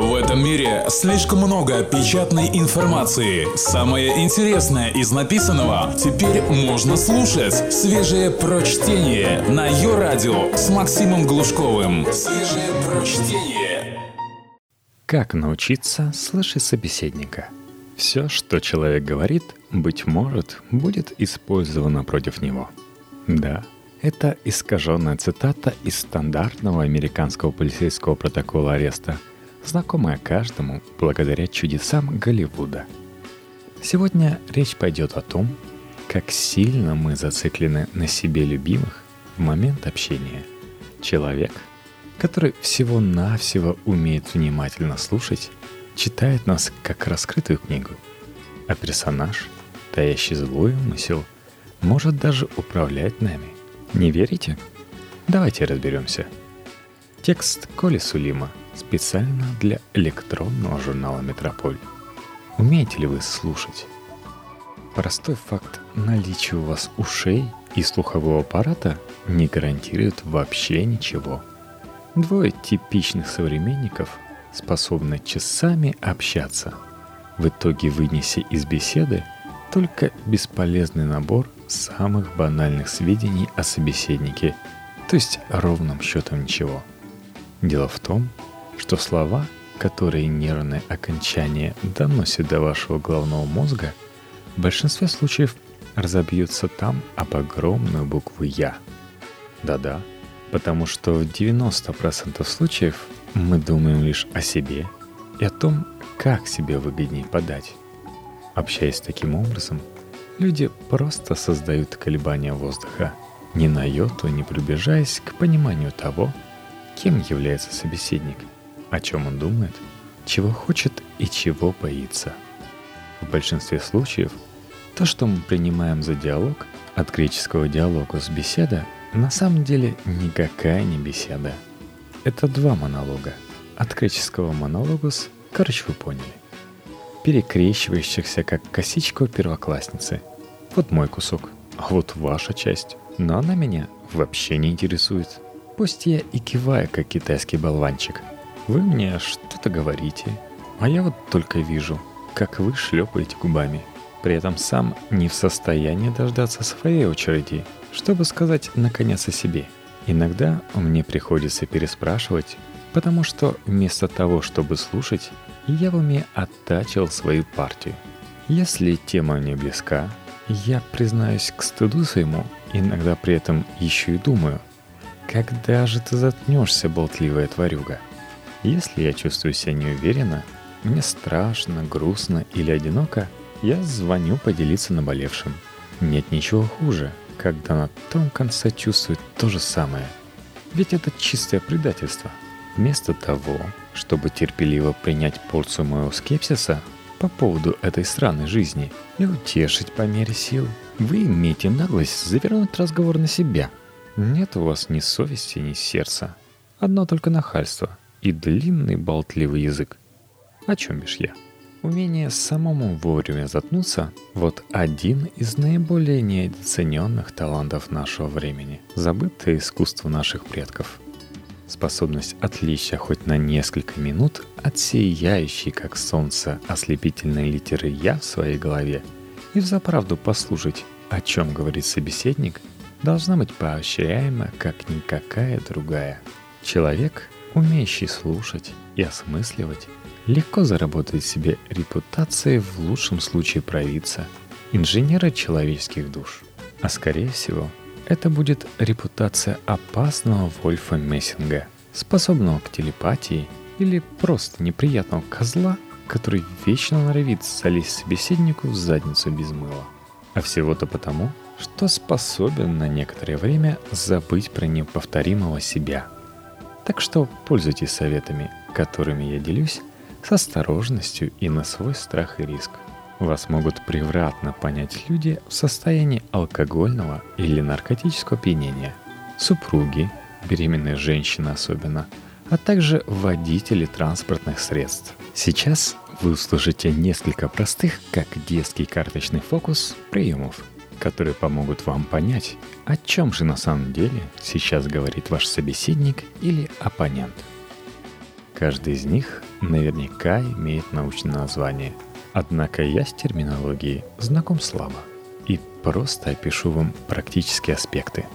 В этом мире слишком много печатной информации. Самое интересное из написанного теперь можно слушать. Свежее прочтение на ее радио с Максимом Глушковым. Свежее прочтение. Как научиться слышать собеседника? Все, что человек говорит, быть может, будет использовано против него. Да, это искаженная цитата из стандартного американского полицейского протокола ареста, знакомая каждому благодаря чудесам Голливуда. Сегодня речь пойдет о том, как сильно мы зациклены на себе любимых в момент общения. Человек, который всего-навсего умеет внимательно слушать, читает нас как раскрытую книгу, а персонаж, таящий злой умысел, может даже управлять нами – не верите? Давайте разберемся. Текст Коли Сулима специально для электронного журнала «Метрополь». Умеете ли вы слушать? Простой факт наличия у вас ушей и слухового аппарата не гарантирует вообще ничего. Двое типичных современников способны часами общаться, в итоге вынеся из беседы только бесполезный набор самых банальных сведений о собеседнике, то есть ровным счетом ничего. Дело в том, что слова, которые нервные окончания доносят до вашего головного мозга, в большинстве случаев разобьются там об огромную букву «Я». Да-да, потому что в 90% случаев мы думаем лишь о себе и о том, как себе выгоднее подать. Общаясь таким образом, люди просто создают колебания воздуха, ни на йоту не приближаясь к пониманию того, кем является собеседник, о чем он думает, чего хочет и чего боится. В большинстве случаев то, что мы принимаем за диалог, от греческого с беседа, на самом деле никакая не беседа. Это два монолога. От греческого монологус, короче, вы поняли перекрещивающихся, как косичка у первоклассницы. Вот мой кусок, а вот ваша часть. Но она меня вообще не интересует. Пусть я и киваю, как китайский болванчик. Вы мне что-то говорите, а я вот только вижу, как вы шлепаете губами. При этом сам не в состоянии дождаться своей очереди, чтобы сказать наконец о себе. Иногда мне приходится переспрашивать, потому что вместо того, чтобы слушать, я в уме оттачивал свою партию. Если тема мне близка, я, признаюсь к стыду своему, иногда при этом еще и думаю, когда же ты заткнешься, болтливая тварюга? Если я чувствую себя неуверенно, мне страшно, грустно или одиноко, я звоню поделиться наболевшим. Нет ничего хуже, когда на том конце чувствует то же самое. Ведь это чистое предательство. Вместо того, чтобы терпеливо принять порцию моего скепсиса по поводу этой странной жизни и утешить по мере сил. Вы имеете наглость завернуть разговор на себя. Нет у вас ни совести, ни сердца. Одно только нахальство и длинный болтливый язык. О чем бишь я? Умение самому вовремя заткнуться – вот один из наиболее недооцененных талантов нашего времени, забытое искусство наших предков – способность отвлечься хоть на несколько минут от сияющей, как солнце, ослепительной литеры «я» в своей голове и взаправду послушать, о чем говорит собеседник, должна быть поощряема, как никакая другая. Человек, умеющий слушать и осмысливать, легко заработает себе репутацию в лучшем случае провидца, инженера человеческих душ. А скорее всего – это будет репутация опасного Вольфа Мессинга, способного к телепатии или просто неприятного козла, который вечно норовит залезть собеседнику в задницу без мыла. А всего-то потому, что способен на некоторое время забыть про неповторимого себя. Так что пользуйтесь советами, которыми я делюсь, с осторожностью и на свой страх и риск – вас могут превратно понять люди в состоянии алкогольного или наркотического опьянения, супруги, беременные женщины особенно, а также водители транспортных средств. Сейчас вы услышите несколько простых, как детский карточный фокус, приемов, которые помогут вам понять, о чем же на самом деле сейчас говорит ваш собеседник или оппонент. Каждый из них наверняка имеет научное название. Однако я с терминологией знаком слабо и просто опишу вам практические аспекты.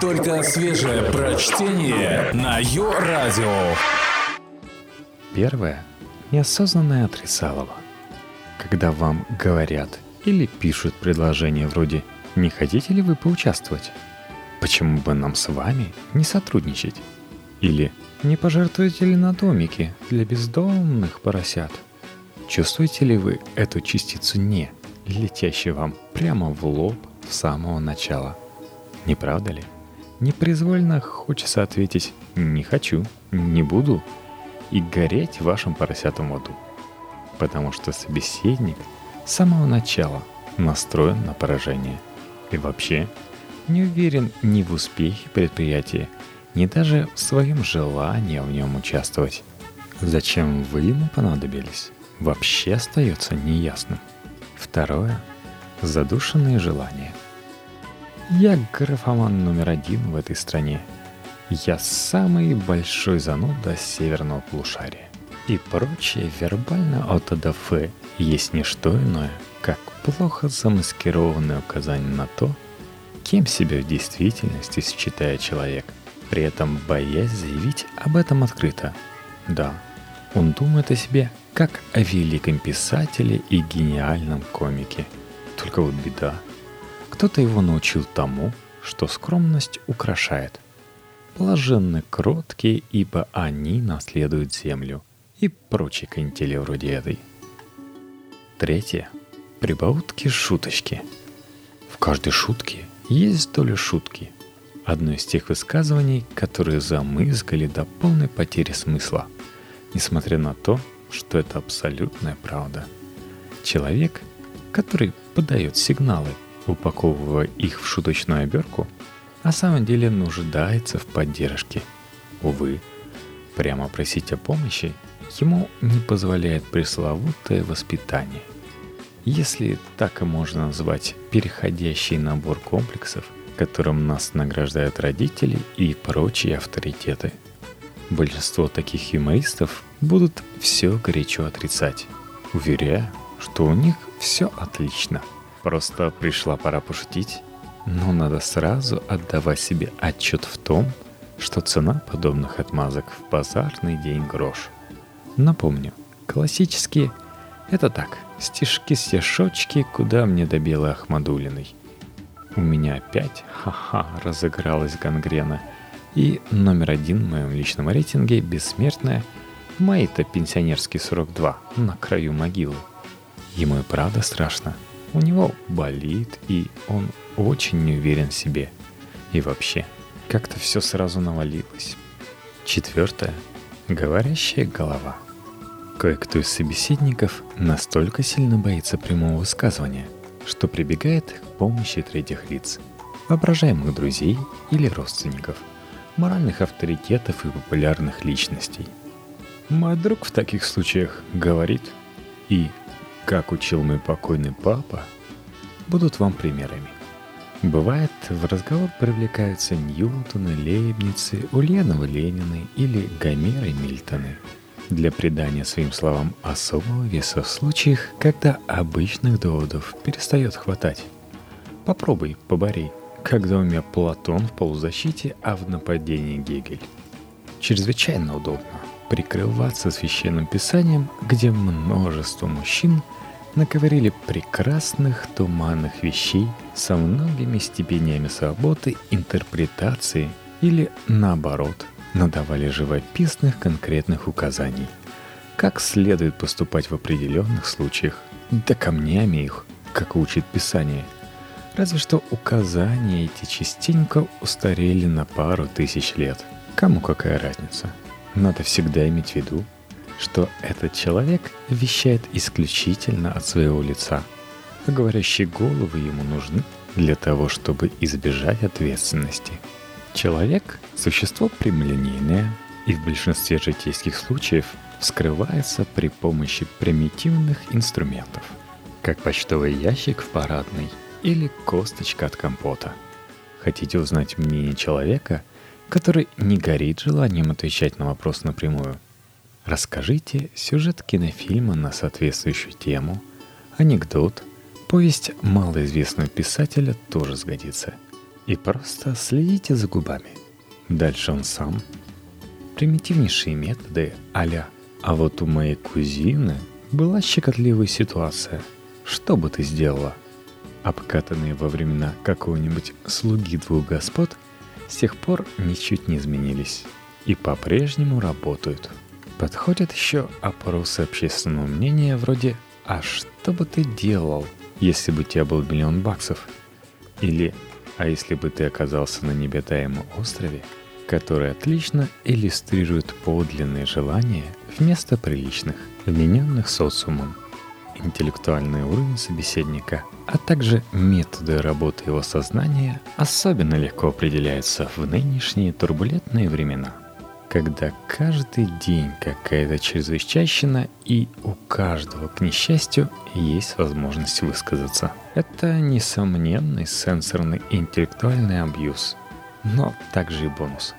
Только свежее прочтение на Йо-Радио. Первое – неосознанное отрицалово. Когда вам говорят или пишут предложение вроде «Не хотите ли вы поучаствовать?» Почему бы нам с вами не сотрудничать? Или «Не пожертвуете ли на домики для бездомных поросят?» Чувствуете ли вы эту частицу «не», летящую вам прямо в лоб с самого начала? Не правда ли? Непроизвольно хочется ответить «не хочу», «не буду» и гореть в вашем поросятом аду. Потому что собеседник с самого начала настроен на поражение. И вообще не уверен ни в успехе предприятия, ни даже в своем желании в нем участвовать. Зачем вы ему понадобились, вообще остается неясным. Второе – задушенные желания. Я графоман номер один в этой стране. Я самый большой зануда северного полушария. И прочее вербально ОТДФ есть не что иное, как плохо замаскированное указание на то, кем себя в действительности считает человек, при этом боясь заявить об этом открыто. Да, он думает о себе как о великом писателе и гениальном комике. Только вот беда. Кто-то его научил тому, что скромность украшает. Блаженны кроткие, ибо они наследуют землю. И прочие канители вроде этой. Третье. Прибаутки-шуточки. В каждой шутке есть доля шутки. Одно из тех высказываний, которые замызгали до полной потери смысла, несмотря на то, что это абсолютная правда. Человек, который подает сигналы, упаковывая их в шуточную оберку, на самом деле нуждается в поддержке. Увы, прямо просить о помощи ему не позволяет пресловутое воспитание. Если так и можно назвать переходящий набор комплексов, которым нас награждают родители и прочие авторитеты – Большинство таких юмористов будут все горячо отрицать, уверяя, что у них все отлично. Просто пришла пора пошутить, но надо сразу отдавать себе отчет в том, что цена подобных отмазок в базарный день грош. Напомню, классические — это так, стишки-стишочки, куда мне до белой Ахмадулиной. У меня опять, ха-ха, разыгралась гангрена — и номер один в моем личном рейтинге бессмертная Мои-то пенсионерский 42 на краю могилы. Ему и правда страшно. У него болит, и он очень не уверен в себе. И вообще, как-то все сразу навалилось. Четвертое. Говорящая голова. Кое-кто из собеседников настолько сильно боится прямого высказывания, что прибегает к помощи третьих лиц, воображаемых друзей или родственников – моральных авторитетов и популярных личностей. Мой друг в таких случаях говорит, и, как учил мой покойный папа, будут вам примерами. Бывает, в разговор привлекаются Ньютоны, Лейбницы, Ульянова Ленины или Гомеры Мильтоны для придания своим словам особого веса в случаях, когда обычных доводов перестает хватать. Попробуй, поборей – когда у Платон в полузащите, а в нападении Гегель. Чрезвычайно удобно прикрываться священным писанием, где множество мужчин наговорили прекрасных туманных вещей со многими степенями свободы интерпретации или, наоборот, надавали живописных конкретных указаний, как следует поступать в определенных случаях, да камнями их, как учит Писание – Разве что указания эти частенько устарели на пару тысяч лет. Кому какая разница? Надо всегда иметь в виду, что этот человек вещает исключительно от своего лица, а говорящие головы ему нужны для того, чтобы избежать ответственности. Человек – существо прямолинейное и в большинстве житейских случаев вскрывается при помощи примитивных инструментов, как почтовый ящик в парадной – или косточка от компота. Хотите узнать мнение человека, который не горит желанием отвечать на вопрос напрямую? Расскажите сюжет кинофильма на соответствующую тему, анекдот, повесть малоизвестного писателя тоже сгодится. И просто следите за губами. Дальше он сам. Примитивнейшие методы а «А вот у моей кузины была щекотливая ситуация. Что бы ты сделала?» Обкатанные во времена какого-нибудь «слуги двух господ» с тех пор ничуть не изменились и по-прежнему работают – Подходят еще опросы общественного мнения вроде «А что бы ты делал, если бы у тебя был миллион баксов?» Или «А если бы ты оказался на необитаемом острове?» который отлично иллюстрирует подлинные желания вместо приличных, вмененных социумом, интеллектуальный уровень собеседника, а также методы работы его сознания особенно легко определяются в нынешние турбулентные времена – когда каждый день какая-то чрезвычайщина и у каждого, к несчастью, есть возможность высказаться. Это несомненный сенсорный интеллектуальный абьюз, но также и бонус.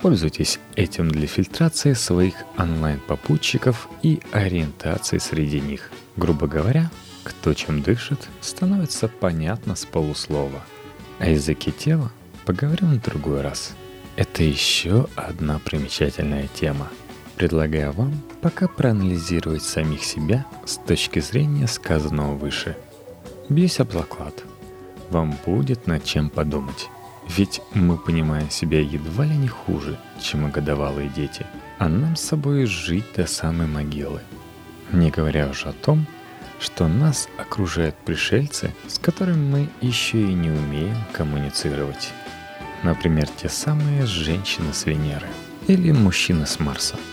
Пользуйтесь этим для фильтрации своих онлайн-попутчиков и ориентации среди них. Грубо говоря, кто чем дышит, становится понятно с полуслова. О языке тела поговорим в другой раз – это еще одна примечательная тема. Предлагаю вам пока проанализировать самих себя с точки зрения сказанного выше. Бьюсь об заклад. Вам будет над чем подумать. Ведь мы понимаем себя едва ли не хуже, чем годовалые дети. А нам с собой жить до самой могилы. Не говоря уже о том, что нас окружают пришельцы, с которыми мы еще и не умеем коммуницировать. Например, те самые женщины с Венеры или мужчины с Марса –